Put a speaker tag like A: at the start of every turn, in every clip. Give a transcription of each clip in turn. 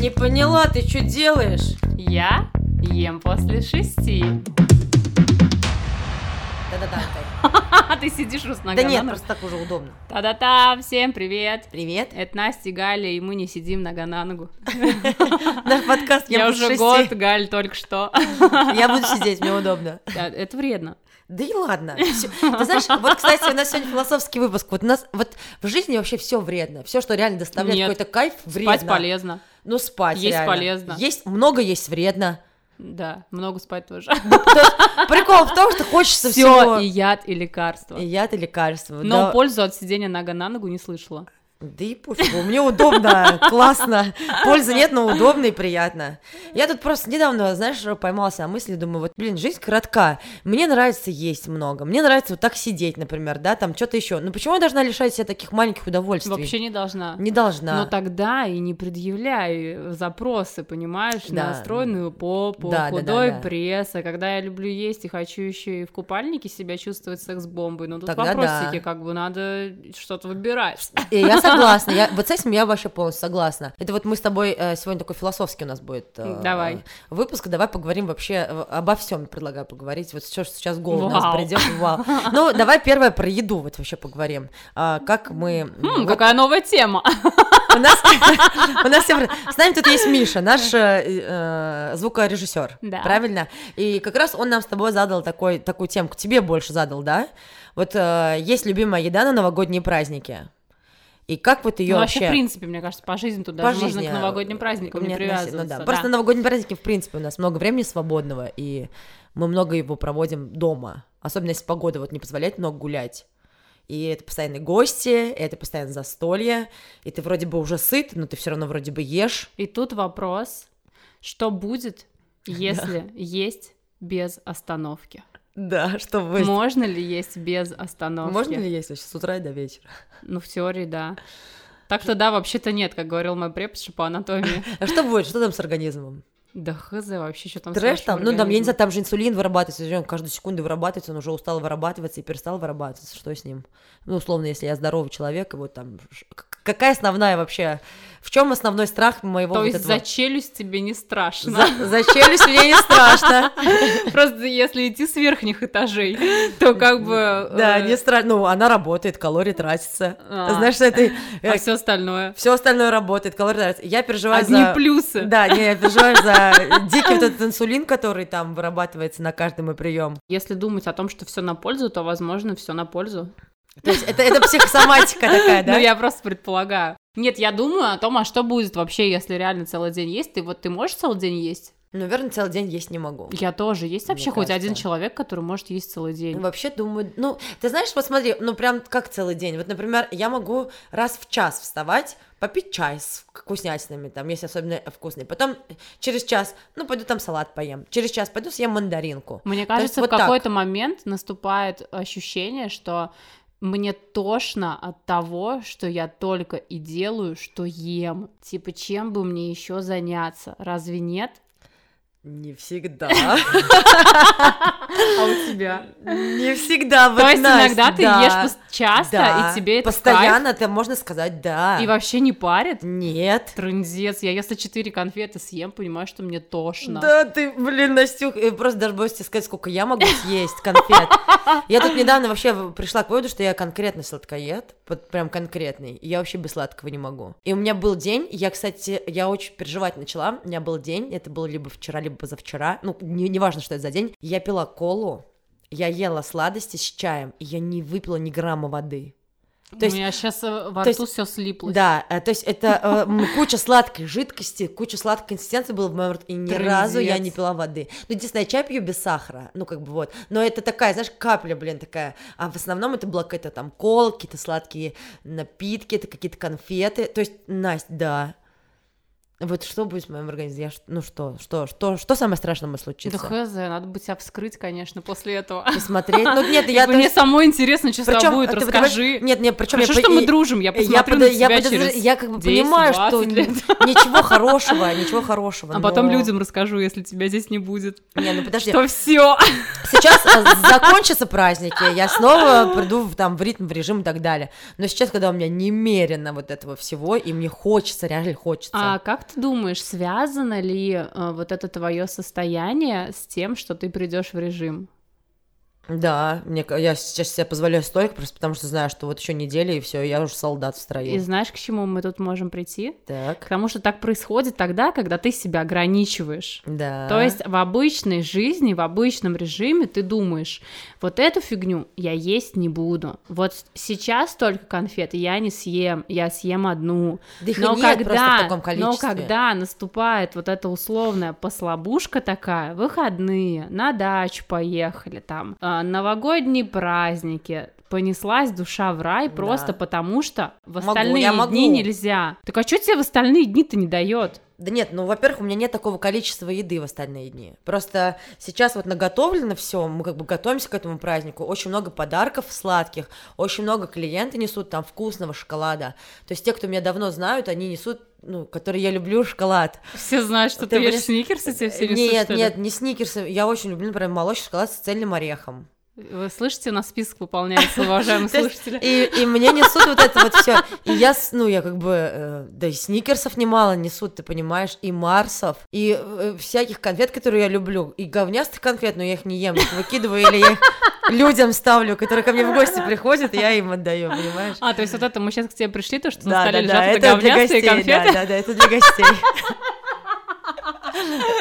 A: Не поняла, ты что делаешь?
B: Я ем после шести.
A: Да-да-да.
B: Ты сидишь у
A: Да нет, просто так уже удобно.
B: Та-да-та, всем привет.
A: Привет.
B: Это Настя и Галя, и мы не сидим нога на ногу.
A: Наш подкаст
B: Я уже год, Галь, только что.
A: Я буду сидеть, мне удобно.
B: Это вредно.
A: Да и ладно. Всё- Ты знаешь, вот, кстати, у нас сегодня философский выпуск. Вот у нас вот в жизни вообще все вредно. Все, что реально доставляет
B: Нет.
A: какой-то кайф, вредно.
B: Спать полезно.
A: Ну, спать
B: Есть
A: реально.
B: полезно.
A: Есть, много есть вредно.
B: Да, много спать тоже.
A: Прикол в том, что хочется
B: Все,
A: всего.
B: и яд, и лекарство.
A: И яд, и лекарства.
B: Но
A: да.
B: пользу от сидения нога на ногу не слышала.
A: Да и пофигу, мне удобно, классно. Пользы нет, но удобно и приятно. Я тут просто недавно, знаешь, поймался на мысли, думаю, вот, блин, жизнь коротка. Мне нравится есть много, мне нравится вот так сидеть, например, да, там что-то еще. Ну почему я должна лишать себя таких маленьких удовольствий?
B: Вообще не должна.
A: Не должна.
B: Но тогда и не предъявляй запросы, понимаешь,
A: Да.
B: на стройную попу,
A: Да, да, да,
B: худой
A: да.
B: пресс. А когда я люблю есть и хочу еще и в купальнике себя чувствовать секс-бомбой, ну тут
A: Тогда
B: вопросики,
A: да.
B: как бы надо что-то выбирать.
A: И я согласна, я, вот с этим я вообще полностью согласна. Это вот мы с тобой э, сегодня такой философский у нас будет э,
B: Давай.
A: выпуск, давай поговорим вообще э, обо всем, предлагаю поговорить. Вот все, что сейчас в голову нас придет, вау. Ну, давай первое про еду вот вообще поговорим. А, как мы...
B: Хм, какая новая тема.
A: У нас, у нас всем- с нами тут есть Миша, наш э, звукорежиссер,
B: Да.
A: правильно? И как раз он нам с тобой задал такой, такую темку, тебе больше задал, да? Вот э, есть любимая еда на новогодние праздники. И как вот ее
B: Ну,
A: вообще...
B: вообще, в принципе, мне кажется, по жизни тут
A: по
B: даже
A: жизни,
B: можно к новогодним праздникам не привязываться.
A: Ну да,
B: да.
A: просто новогодние праздники, в принципе, у нас много времени свободного, и мы много его проводим дома. Особенно если погода вот не позволяет много гулять. И это постоянные гости, это постоянно застолье, и ты вроде бы уже сыт, но ты все равно вроде бы ешь.
B: И тут вопрос, что будет, если есть без остановки?
A: Да, что вы...
B: Можно ли есть без остановки?
A: Можно ли есть вообще с утра и до вечера?
B: Ну, в теории, да. Так-то да, вообще-то нет, как говорил мой преподша по анатомии.
A: А что будет? Что там с организмом?
B: Да хз вообще, что там
A: Трэш там? Ну, там, я не знаю, там же инсулин вырабатывается, он каждую секунду вырабатывается, он уже устал вырабатываться и перестал вырабатываться. Что с ним? Ну, условно, если я здоровый человек, и вот там... Какая основная вообще... В чем основной страх моего
B: То
A: вот
B: есть
A: этого...
B: за челюсть тебе не страшно.
A: За, за челюсть мне не страшно.
B: Просто если идти с верхних этажей, то как бы...
A: Да,
B: э,
A: не страшно. Ну, она работает, калории тратятся.
B: А.
A: Знаешь, что это...
B: А все остальное.
A: Все остальное работает, калории тратятся. Я переживаю
B: Одни
A: за...
B: плюсы.
A: Да, не, я переживаю за дикий вот этот инсулин, который там вырабатывается на каждый мой прием.
B: Если думать о том, что все на пользу, то, возможно, все на пользу.
A: То есть это, это психосоматика такая, да?
B: Ну, я просто предполагаю. Нет, я думаю о том, а что будет вообще, если реально целый день есть. Ты вот ты можешь целый день есть?
A: Наверное, целый день есть не могу.
B: Я тоже. Есть
A: Мне
B: вообще хоть один
A: кажется.
B: человек, который может есть целый день?
A: Вообще думаю, ну, ты знаешь, вот смотри, ну прям как целый день. Вот, например, я могу раз в час вставать, попить чай с вкуснятинами, там, если особенно вкусный. Потом через час, ну, пойду там салат поем. Через час пойду съем мандаринку.
B: Мне
A: есть
B: кажется,
A: вот
B: в какой-то момент наступает ощущение, что мне тошно от того, что я только и делаю, что ем. Типа, чем бы мне еще заняться? Разве нет?
A: Не всегда.
B: А у тебя?
A: Не всегда.
B: То есть иногда ты ешь часто,
A: да.
B: и тебе это
A: Постоянно, это можно сказать, да.
B: и вообще не парит?
A: Нет.
B: Трындец, я если четыре конфеты съем, понимаю, что мне тошно.
A: Да, ты, блин, Настюх, просто даже боюсь тебе сказать, сколько я могу съесть конфет. Я тут недавно вообще пришла к выводу, что я конкретно сладкоед, вот прям конкретный, и я вообще без сладкого не могу. И у меня был день, я, кстати, я очень переживать начала, у меня был день, это было либо вчера, либо позавчера, ну, не, неважно, что это за день, я пила колу, я ела сладости с чаем, и я не выпила ни грамма воды. То есть-
B: У меня сейчас во
A: то есть-
B: рту все слиплось.
A: Да, э, то есть это э, куча сладкой жидкости, куча сладкой консистенции было в моем рту, и ни
B: Трындец.
A: разу я не пила воды. Ну, единственное, я чай пью без сахара, ну, как бы вот. Но это такая, знаешь, капля, блин, такая. А в основном это была какая-то там кол, какие-то сладкие напитки, это какие-то конфеты. То есть, Настя, да. Вот что будет в моем организме? Я ну что, что, что, что самое страшное может
B: Да хз, надо бы тебя вскрыть, конечно, после этого.
A: Посмотреть? Ну нет, я...
B: Мне самой интересно, что с тобой будет, расскажи.
A: Нет, нет, причем
B: Хорошо, что мы дружим, я посмотрю на тебя через
A: я как бы
B: 10,
A: понимаю, что
B: 20 лет.
A: ничего хорошего, ничего хорошего.
B: А потом людям расскажу, если тебя здесь не будет.
A: Не, ну подожди.
B: Что все.
A: Сейчас э, закончатся праздники, я снова приду в, там в ритм, в режим и так далее. Но сейчас, когда у меня немерено вот этого всего, и мне хочется, реально хочется.
B: А как ты думаешь, связано ли э, вот это твое состояние с тем, что ты придешь в режим?
A: Да, мне, я сейчас себе позволяю столько, просто потому что знаю, что вот еще неделя, и все, я уже солдат в строю.
B: И знаешь, к чему мы тут можем прийти? К
A: Так,
B: тому, что так происходит тогда, когда ты себя ограничиваешь.
A: да.
B: То есть в обычной жизни, в обычном режиме ты думаешь, вот эту фигню я есть не буду. Вот сейчас только конфеты я не съем, я съем одну.
A: Да их
B: Но
A: нет
B: когда,
A: в таком
B: но
A: количестве.
B: когда наступает вот эта условная послабушка такая, выходные, на дачу поехали, там, а, новогодние праздники, понеслась душа в рай
A: Да.
B: просто потому, что в
A: Могу,
B: остальные
A: могу.
B: дни нельзя. Так а что тебе в остальные дни-то не дает?
A: Да нет, ну, во-первых, у меня нет такого количества еды в остальные дни. Просто сейчас вот наготовлено все, мы как бы готовимся к этому празднику. Очень много подарков сладких, очень много клиенты несут там вкусного шоколада. То есть те, кто меня давно знают, они несут, ну, которые я люблю шоколад.
B: Все знают, что ты,
A: Ты
B: ешь
A: блин-
B: сникерсы, тебе все несут,
A: Нет, нет, не сникерсы. Я очень люблю, например, молочный шоколад с цельным орехом.
B: Вы слышите, у нас список выполняется, уважаемые слушатели.
A: И, и мне несут вот это вот все. И я, ну, я как бы, э, да и сникерсов немало несут, ты понимаешь, и марсов, и э, всяких конфет, которые я люблю, и говнястых конфет, но я их не ем, их выкидываю, или я их людям ставлю, которые ко мне в гости приходят, я им отдаю, понимаешь?
B: А, то есть вот это мы сейчас к тебе пришли, то, что на столе лежат говнястые
A: гостей,
B: конфеты?
A: да, да, да, это для гостей.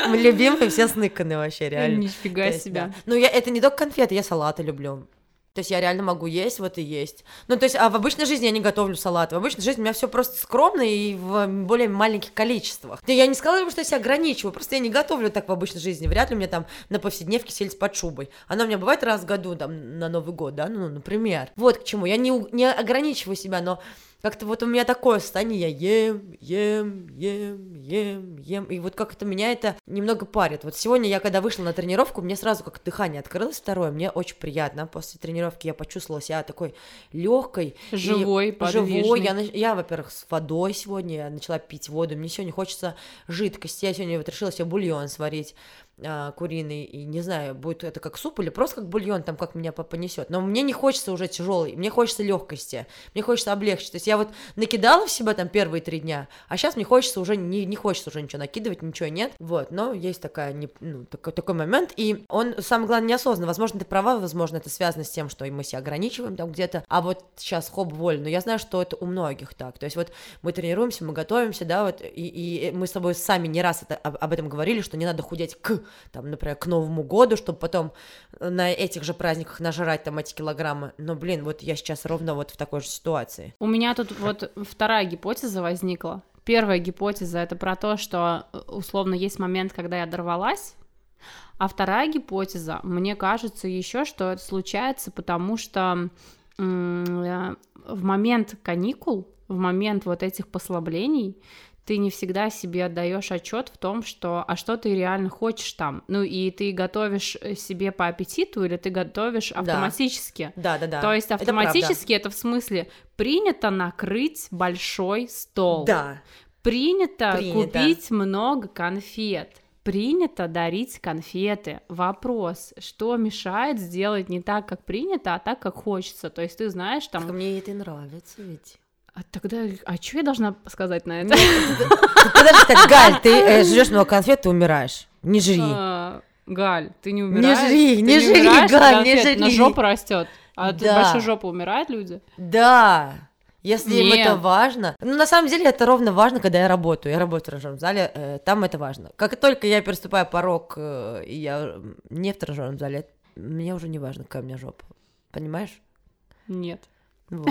A: Мы любимые, все сныканы вообще, реально.
B: Нифига себе.
A: Ну, я, это не только конфеты, я салаты люблю. То есть я реально могу есть, вот и есть. Ну, то есть, а в обычной жизни я не готовлю салат. В обычной жизни у меня все просто скромно и в более маленьких количествах. Я не сказала, что я себя ограничиваю, просто я не готовлю так в обычной жизни. Вряд ли у меня там на повседневке сельдь под шубой. Она у меня бывает раз в году, там, на Новый год, да, ну, например. Вот к чему. Я не, не ограничиваю себя, но как-то вот у меня такое состояние, я ем, ем, ем, ем, ем, и вот как-то меня это немного парит. Вот сегодня я, когда вышла на тренировку, мне сразу как дыхание открылось второе, мне очень приятно. После тренировки я почувствовала себя такой легкой,
B: Живой, подвижный.
A: живой. Я, я, во-первых, с водой сегодня, я начала пить воду, мне сегодня хочется жидкости, я сегодня вот решила себе бульон сварить а, куриный, и не знаю, будет это как суп или просто как бульон, там как меня папа несет. Но мне не хочется уже тяжелый, мне хочется легкости, мне хочется облегчить. То есть я вот накидала в себя там первые три дня, а сейчас мне хочется уже, не, не хочется уже ничего накидывать, ничего нет. Вот, но есть такая, не- ну, такой, такой момент, и он, самое главное, неосознанно. Возможно, ты права, возможно, это связано с тем, что мы себя ограничиваем там где-то, а вот сейчас хоп воль, но я знаю, что это у многих так. То есть вот мы тренируемся, мы готовимся, да, вот, и, и мы с тобой сами не раз это, об, об этом говорили, что не надо худеть к, там, например, к Новому году, чтобы потом на этих же праздниках нажрать там эти килограммы. Но, блин, вот я сейчас ровно вот в такой же ситуации.
B: У меня тут вот вторая гипотеза возникла. Первая гипотеза это про то, что э, условно есть момент, когда я дорвалась, а вторая гипотеза, мне кажется еще, что это случается, потому что э, в момент каникул, в момент вот этих послаблений, ты не всегда себе отдаешь отчет в том, что а что ты реально хочешь там. Ну и ты готовишь э, себе по аппетиту или ты готовишь автоматически.
A: Да, да, да.
B: То есть
A: Это
B: автоматически это, в смысле принято накрыть большой стол.
A: Да.
B: Принято,
A: Принято.
B: купить много конфет. Принято дарить конфеты. Вопрос, что мешает сделать не так, как принято, а так, как хочется. То есть ты знаешь
A: Так
B: там...
A: мне это нравится ведь.
B: А тогда, а что я должна сказать на это?
A: Подожди, так, Галь, ты э, жрешь много конфет, ты умираешь. Не жри.
B: А, Галь, ты не умираешь?
A: жри, не жри,
B: умираешь от
A: Галь, не жри.
B: жопа растет. А от
A: Да.
B: большой жопы умирают люди?
A: Да. Если им
B: Нет.
A: это важно. Ну, на самом деле, это ровно важно, когда я работаю. Я работаю в тренажерном зале, э, там это важно. Как только я переступаю порог, э, и я не в тренажерном зале, мне уже не важно, какая у меня жопа. Понимаешь?
B: Нет.
A: Вот.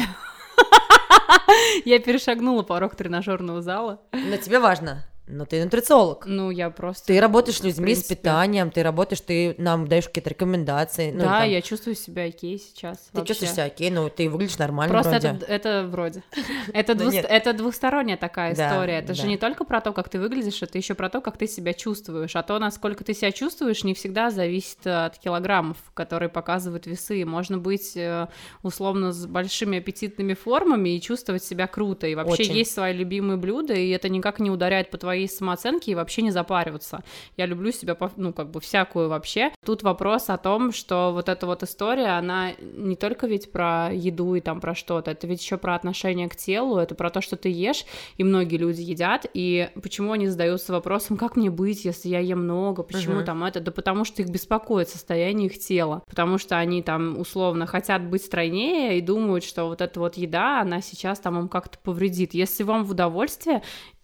B: Я перешагнула порог тренажерного зала.
A: Но тебе важно. Но ты нутрициолог.
B: Ну, я просто...
A: Ты работаешь с людьми, с
B: принципе.
A: питанием, ты работаешь, ты нам даешь какие-то рекомендации. ну,
B: да,
A: там,
B: я чувствую себя окей сейчас.
A: Ты
B: вообще.
A: чувствуешь себя окей, ну ты выглядишь нормально
B: Просто
A: вроде.
B: это, это вроде. Это, двуст-
A: нет.
B: это двухсторонняя такая история. Это же не только про то, как ты выглядишь, это еще про то, как ты себя чувствуешь. А то, насколько ты себя чувствуешь, не всегда зависит от килограммов, которые показывают весы. Можно быть э, условно с большими аппетитными формами и чувствовать себя круто. И вообще
A: Очень.
B: есть свои любимые блюда, и это никак не ударяет по твоей самооценке и вообще не запариваться. Я люблю себя, ну, как бы всякую вообще. Тут вопрос о том, что вот эта вот история, она не только ведь про еду и там про что-то, это ведь еще про отношение к телу, это про то, что ты ешь, и многие люди едят, и почему они задаются вопросом, как мне быть, если я ем много, почему
A: Мгм.
B: там это, да потому что их беспокоит состояние их тела, потому что они там условно хотят быть стройнее и думают, что вот эта вот еда, она сейчас там им как-то повредит. Если вам в удовольствие,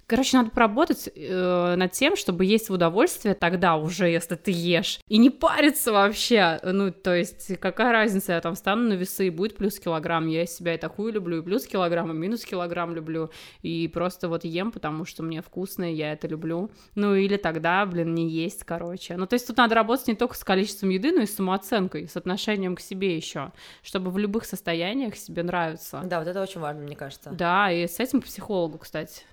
B: Короче, надо поработать э, над тем, чтобы есть в удовольствие тогда уже, если ты ешь, и не париться вообще. Ну, то есть, какая разница, я там встану на весы, и будет плюс килограмм, я себя и такую люблю, и плюс килограмм, и минус килограмм люблю, и просто вот ем, потому что мне вкусно, и я это люблю. Ну, или тогда, блин, не есть, короче. Ну, то есть, тут надо работать не только с количеством еды, но и с самооценкой, с отношением к себе еще, чтобы в любых состояниях себе нравиться.
A: Да, вот это очень важно, мне кажется.
B: Да, и с этим к психологу, кстати.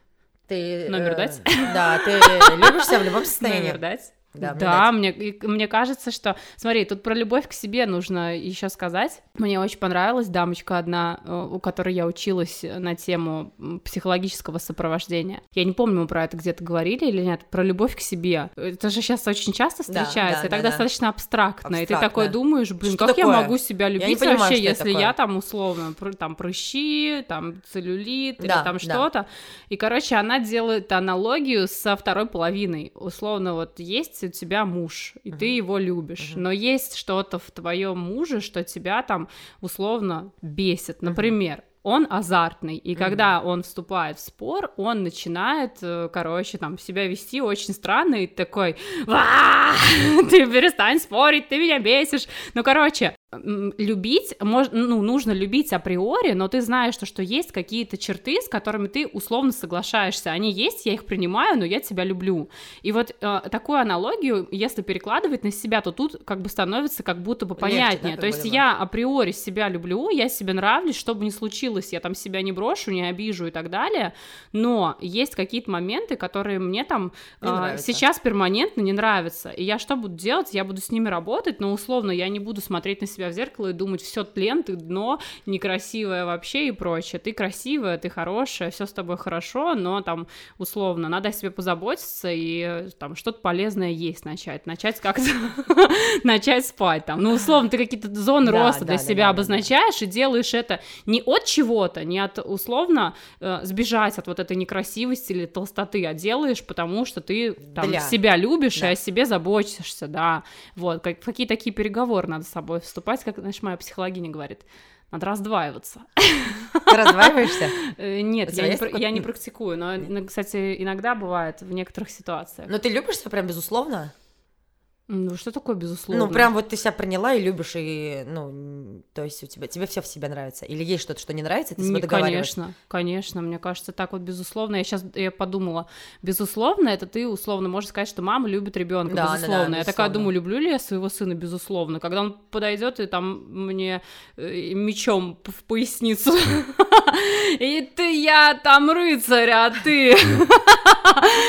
A: Ты,
B: Номер
A: э,
B: дать?
A: Да, ты любишь себя в любом состоянии.
B: Номер дать?
A: Да, мне
B: Да, мне, и мне кажется, что... Смотри, тут про любовь к себе нужно еще сказать. Мне очень понравилась дамочка одна, э, у которой я училась на тему психологического сопровождения. Я не помню, мы про это где-то говорили или нет, про любовь к себе. Это же сейчас очень часто
A: Да,
B: встречается,
A: да,
B: и так
A: да, да.
B: достаточно абстрактно. И ты
A: Абстрактно.
B: такой думаешь, блин,
A: Что
B: как я
A: такое?
B: могу себя любить
A: понимаю,
B: вообще, если
A: такое.
B: я там условно, там прыщи, там целлюлит или
A: Да,
B: там
A: да.
B: что-то. И, короче, она делает аналогию со второй половиной. Условно, вот есть у тебя муж, и ты его любишь,
A: Мгм.
B: но есть что-то в твоем муже, что тебя там условно бесит. Например, он азартный, и когда он вступает в спор, он начинает, э, короче, там, себя вести очень странно, и такой, «Ва! ты перестань спорить, ты меня бесишь. Ну, короче, любить, мож- ну, нужно любить априори, но ты знаешь, что, что есть какие-то черты, с которыми ты условно соглашаешься. Они есть, я их принимаю, но я тебя люблю. И вот э, такую аналогию, если перекладывать на себя, то тут как бы становится как будто бы
A: Легче, да,
B: понятнее. то есть я априори себя люблю, я себе нравлюсь, что бы ни случилось, я там себя не брошу, не обижу и так далее, но есть какие-то моменты, которые мне там
A: нравятся.
B: сейчас перманентно не нравятся. И я что буду делать? Я буду с ними работать, но условно я не буду смотреть на себя в зеркало и думать, все тлен, ты дно, некрасивая вообще и прочее. Ты красивая, ты хорошая, все с тобой хорошо, но там условно надо о себе позаботиться и там что-то полезное есть начать. Начать как-то начать спать там. Ну, условно, ты какие-то зоны роста для себя обозначаешь и делаешь это не от чего-то, не от условно э, сбежать от вот этой некрасивости или толстоты, а делаешь, потому что ты там себя любишь и о себе заботишься, да. Вот, какие такие переговоры надо с собой вступать, как, знаешь, моя психологиня говорит. Надо раздваиваться.
A: Ты разваиваешься?
B: Э, Нет, я не,
A: такой-
B: я не практикую, но, ин- кстати, иногда бывает в некоторых ситуациях.
A: Но ты любишь себя прям безусловно?
B: Ну, что такое безусловно?
A: Ну, прям вот ты себя приняла и любишь, и, ну, то есть у тебя, тебе все в себе нравится? Или есть что-то, что не нравится, ты
B: Не, конечно, конечно, мне кажется, так вот безусловно. Я сейчас я подумала, безусловно, это ты условно можешь сказать, что мама любит ребенка,
A: Да, да, да,
B: безусловно. я такая
A: безусловно.
B: думаю, люблю ли я своего сына, безусловно. Когда он подойдет и там мне э, мечом в поясницу, и ты я там рыцарь, а ты,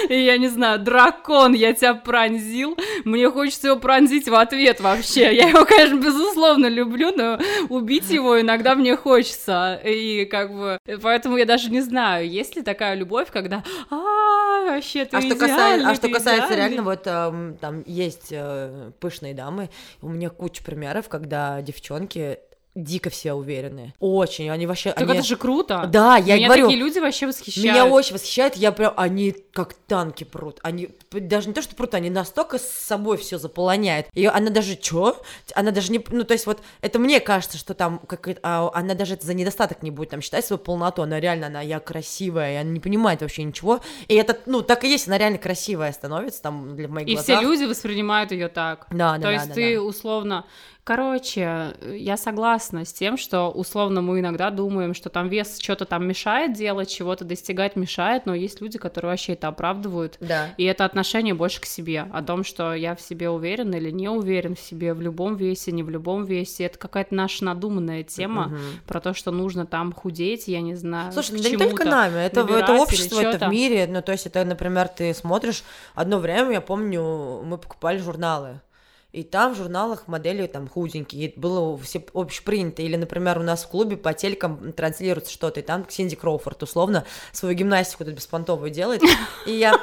B: и я не знаю, дракон, я тебя пронзил, мне хочется его пронзить в ответ вообще. Я его, конечно, безусловно люблю, но убить его иногда мне хочется. И как бы, поэтому я даже не знаю, есть ли такая любовь, когда, а, вообще ты
A: А что, касается, а что касается
B: идеальный».
A: реально, вот эм, там есть э, пышные дамы, у меня куча примеров, когда девчонки дико все уверенные. Очень, они вообще...
B: Так
A: они...
B: это же круто.
A: Да, я
B: Меня
A: говорю,
B: такие люди вообще восхищают.
A: Меня очень восхищает, я прям, они как танки прут, они даже не то, что прут, они настолько с собой все заполоняют, и она даже, чё? Она даже не, ну, то есть вот, это мне кажется, что там, как, а, она даже это за недостаток не будет там считать свою полноту, она реально, она, я красивая, и она не понимает вообще ничего, и это, ну, так и есть, она реально красивая становится там для моих
B: И
A: глазах.
B: все люди воспринимают ее так.
A: Да, да,
B: То
A: да,
B: есть
A: да,
B: ты
A: да.
B: условно Короче, я согласна с тем, что условно мы иногда думаем, что там вес что-то там мешает делать, чего-то достигать мешает, но есть люди, которые вообще это оправдывают.
A: Да.
B: И это отношение больше к себе, о том, что я в себе уверен или не уверен в себе, в любом весе, не в любом весе. Это какая-то наша надуманная тема
A: Мгм.
B: про то, что нужно там худеть, я не знаю.
A: Слушай,
B: к
A: да не только нами, это, это общество, это в мире. Ну, то есть, это, например, ты смотришь, одно время, я помню, мы покупали журналы. И там в журналах модели там худенькие, было все общепринято. Или, например, у нас в клубе по телекам транслируется что-то, и там Синди Кроуфорд условно свою гимнастику тут беспонтовую делает. И я,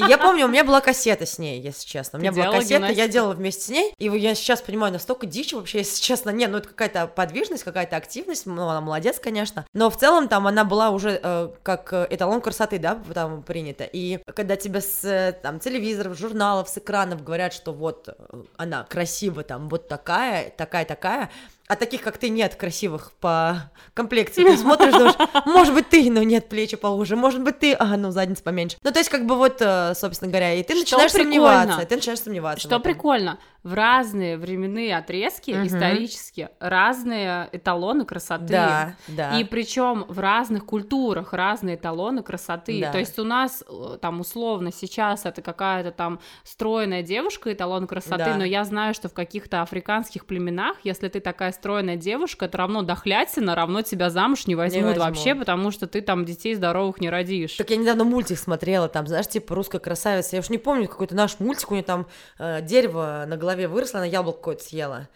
A: и я помню, у меня была кассета с ней, если честно. У меня была
B: делала
A: кассета, я
B: гимнастику?
A: делала вместе с ней. И я сейчас понимаю, настолько дичь вообще, если честно. Не, ну это какая-то подвижность, какая-то активность. Ну, она молодец, конечно. Но в целом там она была уже э, как э, эталон красоты, да, там принято. И когда тебе с э, там, телевизоров, журналов, с экранов говорят, что вот э, она красива, там, вот такая, такая-такая, а таких, как ты, нет красивых по комплекции. Ты смотришь, думаешь, может быть, ты, но нет, плечи поуже, может быть, ты, а, ну, задница поменьше. Ну, то есть, как бы вот, э, собственно говоря, и ты
B: Что
A: начинаешь
B: прикольно?
A: сомневаться, ты начинаешь сомневаться. в
B: Что
A: этом.
B: прикольно, в разные временные отрезки
A: Мгм.
B: исторически разные эталоны красоты.
A: Да, да.
B: И причем в разных культурах разные эталоны красоты.
A: Да.
B: То есть у нас э, там условно сейчас это какая-то там стройная девушка эталон красоты,
A: Да.
B: но я знаю, что в каких-то африканских племенах, если ты такая стройная девушка, это равно дохлятина, равно тебя замуж не возьмут
A: возьмут.
B: вообще, потому что ты там детей здоровых не родишь.
A: Так я недавно мультик смотрела, там, знаешь, типа русская красавица. Я уж не помню, какой-то наш мультик, у нее там э, дерево на голове выросло, она яблоко какое-то съела.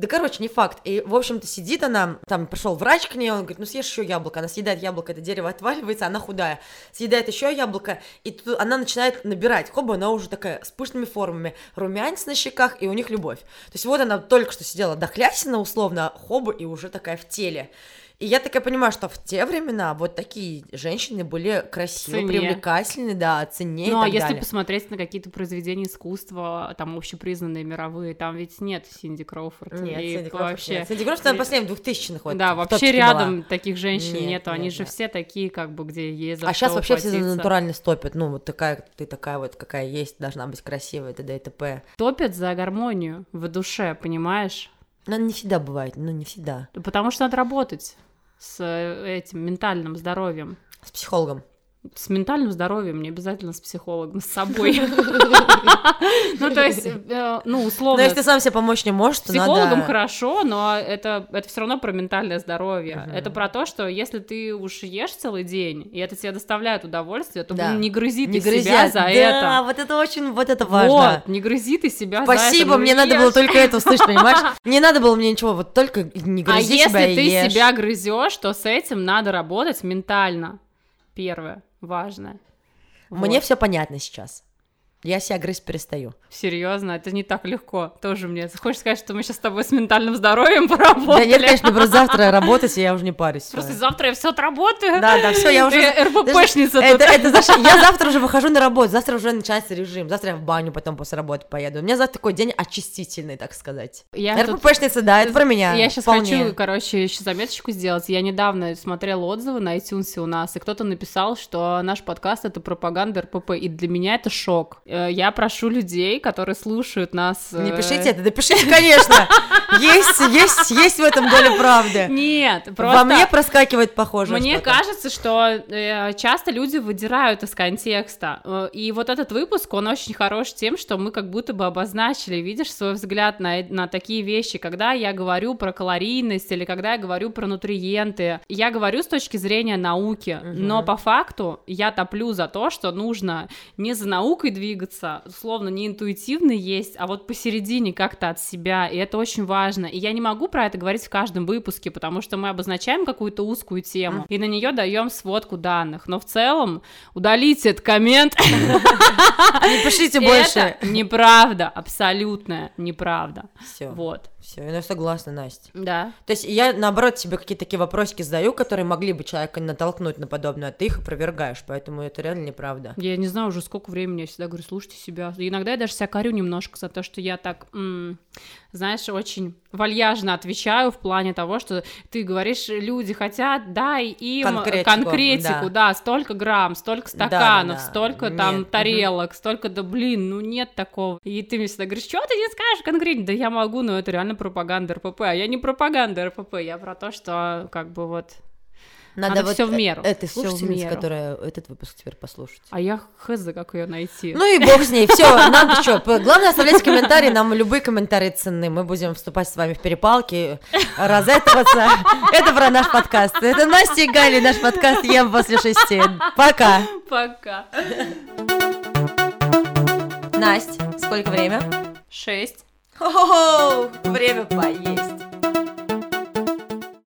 A: Да, короче, не факт. И, в общем-то, сидит она, там пришел врач к ней, он говорит, ну съешь еще яблоко. Она съедает яблоко, это дерево отваливается, она худая. Съедает еще яблоко, и тут она начинает набирать. Хоба, она уже такая с пышными формами, румянец на щеках, и у них любовь. То есть вот она только что сидела дохлясина, условно, хоба, и уже такая в теле. И я такая понимаю, что в те времена вот такие женщины были красивые,
B: Цене.
A: привлекательны, да, цене
B: Ну, а если
A: далее.
B: посмотреть на какие-то произведения искусства, там общепризнанные мировые, там ведь нет Синди Кроуфорд.
A: Нет, Синди Кроуфорд
B: вообще...
A: нет. Синди Кроуфорд, она
B: и-
A: последних двухтысячных вот.
B: да,
A: в
B: вообще рядом
A: была.
B: таких женщин
A: Нет,
B: нету, они
A: нет,
B: же
A: нет.
B: все такие, как бы, где есть
A: А сейчас вообще все за натуральность топят. Ну, вот такая, ты такая вот, какая есть, должна быть красивая, т.д. и т.п.
B: Топят за гармонию в душе, понимаешь?
A: Но не всегда бывает, ну, не всегда.
B: Потому что надо работать с э, этим ментальным здоровьем.
A: С психологом.
B: С ментальным здоровьем, не обязательно с психологом, с собой. Ну, то есть, э, ну,
A: Но
B: условно,
A: если ты сам себе помочь не можешь, то
B: психологом хорошо, но это, это все равно про ментальное здоровье. Это про то, что если ты уж ешь целый день, и это тебе доставляет удовольствие, то
A: Да.
B: не грызи
A: Не
B: ты себя за
A: да,
B: это.
A: вот это очень, вот это важно.
B: Вот, не грызи ты себя за это.
A: Спасибо,
B: ну
A: мне надо было только это услышать, понимаешь? Не надо было мне ничего, вот только не
B: А
A: грызи
B: если
A: себя и
B: ты
A: ешь.
B: себя грызешь, то с этим надо работать ментально. Первое, важное.
A: Мне
B: Вот.
A: все понятно сейчас. Я себя грызть перестаю.
B: Серьезно, это не так легко. Тоже мне. Хочешь сказать, что мы сейчас с тобой с ментальным здоровьем поработали?
A: Да нет, конечно, просто завтра работать, и я уже не парюсь.
B: Просто завтра я все отработаю.
A: Да, да, все, я уже...
B: РППшница
A: Это, это, знаешь, я завтра уже выхожу на работу, завтра уже начинается режим, завтра я в баню потом после работы поеду. У меня завтра такой день очистительный, так сказать.
B: Я
A: РППшница, да, это про меня.
B: Я сейчас хочу, короче, еще заметочку сделать. Я недавно смотрела отзывы на iTunes у нас, и кто-то написал, что наш подкаст это пропаганда РПП, и для меня это шок. Э, Я прошу людей, которые слушают нас.
A: Не
B: э,
A: пишите это, да пишите, конечно. Есть, есть, есть в этом доля правды.
B: Нет, просто.
A: Во мне проскакивает похоже.
B: Мне
A: что-то.
B: кажется, что э, часто люди выдирают из контекста. И вот этот выпуск, он очень хорош тем, что мы как будто бы обозначили, видишь, свой взгляд на, на такие вещи. Когда я говорю про калорийность или когда я говорю про нутриенты, я говорю с точки зрения науки,
A: Мгм.
B: но по факту я топлю за то, что нужно не за наукой двигаться, условно, не интуитивно есть, а вот посередине как-то от себя, и это очень важно. И я не могу про это говорить в каждом выпуске, потому что мы обозначаем какую-то узкую тему, и на нее даем сводку данных. Но в целом удалите этот коммент.
A: Не пишите больше.
B: Это неправда, абсолютная неправда.
A: Все,
B: Вот.
A: Все, я согласна, Настя.
B: Да.
A: То есть я, наоборот, тебе какие-то такие вопросики задаю, которые могли бы человека натолкнуть на подобное, а ты их опровергаешь, поэтому это реально неправда.
B: Я не знаю уже сколько времени, я всегда говорю, слушайте себя. И иногда я даже себя корю немножко за то, что я так, м, знаешь, очень вальяжно отвечаю в плане того, что ты говоришь, люди хотят, дай им
A: Конкретику,
B: конкретику, да. столько грамм, столько стаканов,
A: Да-да-да.
B: столько там
A: Нет,
B: тарелок, столько, да блин, ну нет такого. И ты мне всегда говоришь, что ты не скажешь конкретно? Да я могу, но это реально реально пропаганда РПП. А я не пропаганда РПП, я про то, что как бы вот
A: Надо,
B: Надо
A: вот
B: всё в меру.
A: э- слушательнице,
B: меру.
A: которая этот выпуск теперь послушать.
B: А я хз, как ее найти.
A: Ну и бог с ней, все, нам что, главное оставлять комментарии, нам любые комментарии ценны, мы будем вступать с вами в перепалки, разэтываться. Это про наш подкаст. Это Настя и Галя, наш подкаст «Ем после шести». Пока.
B: Пока.
A: Настя, сколько время?
B: Шесть.
A: Хо-хо-хо, время поесть.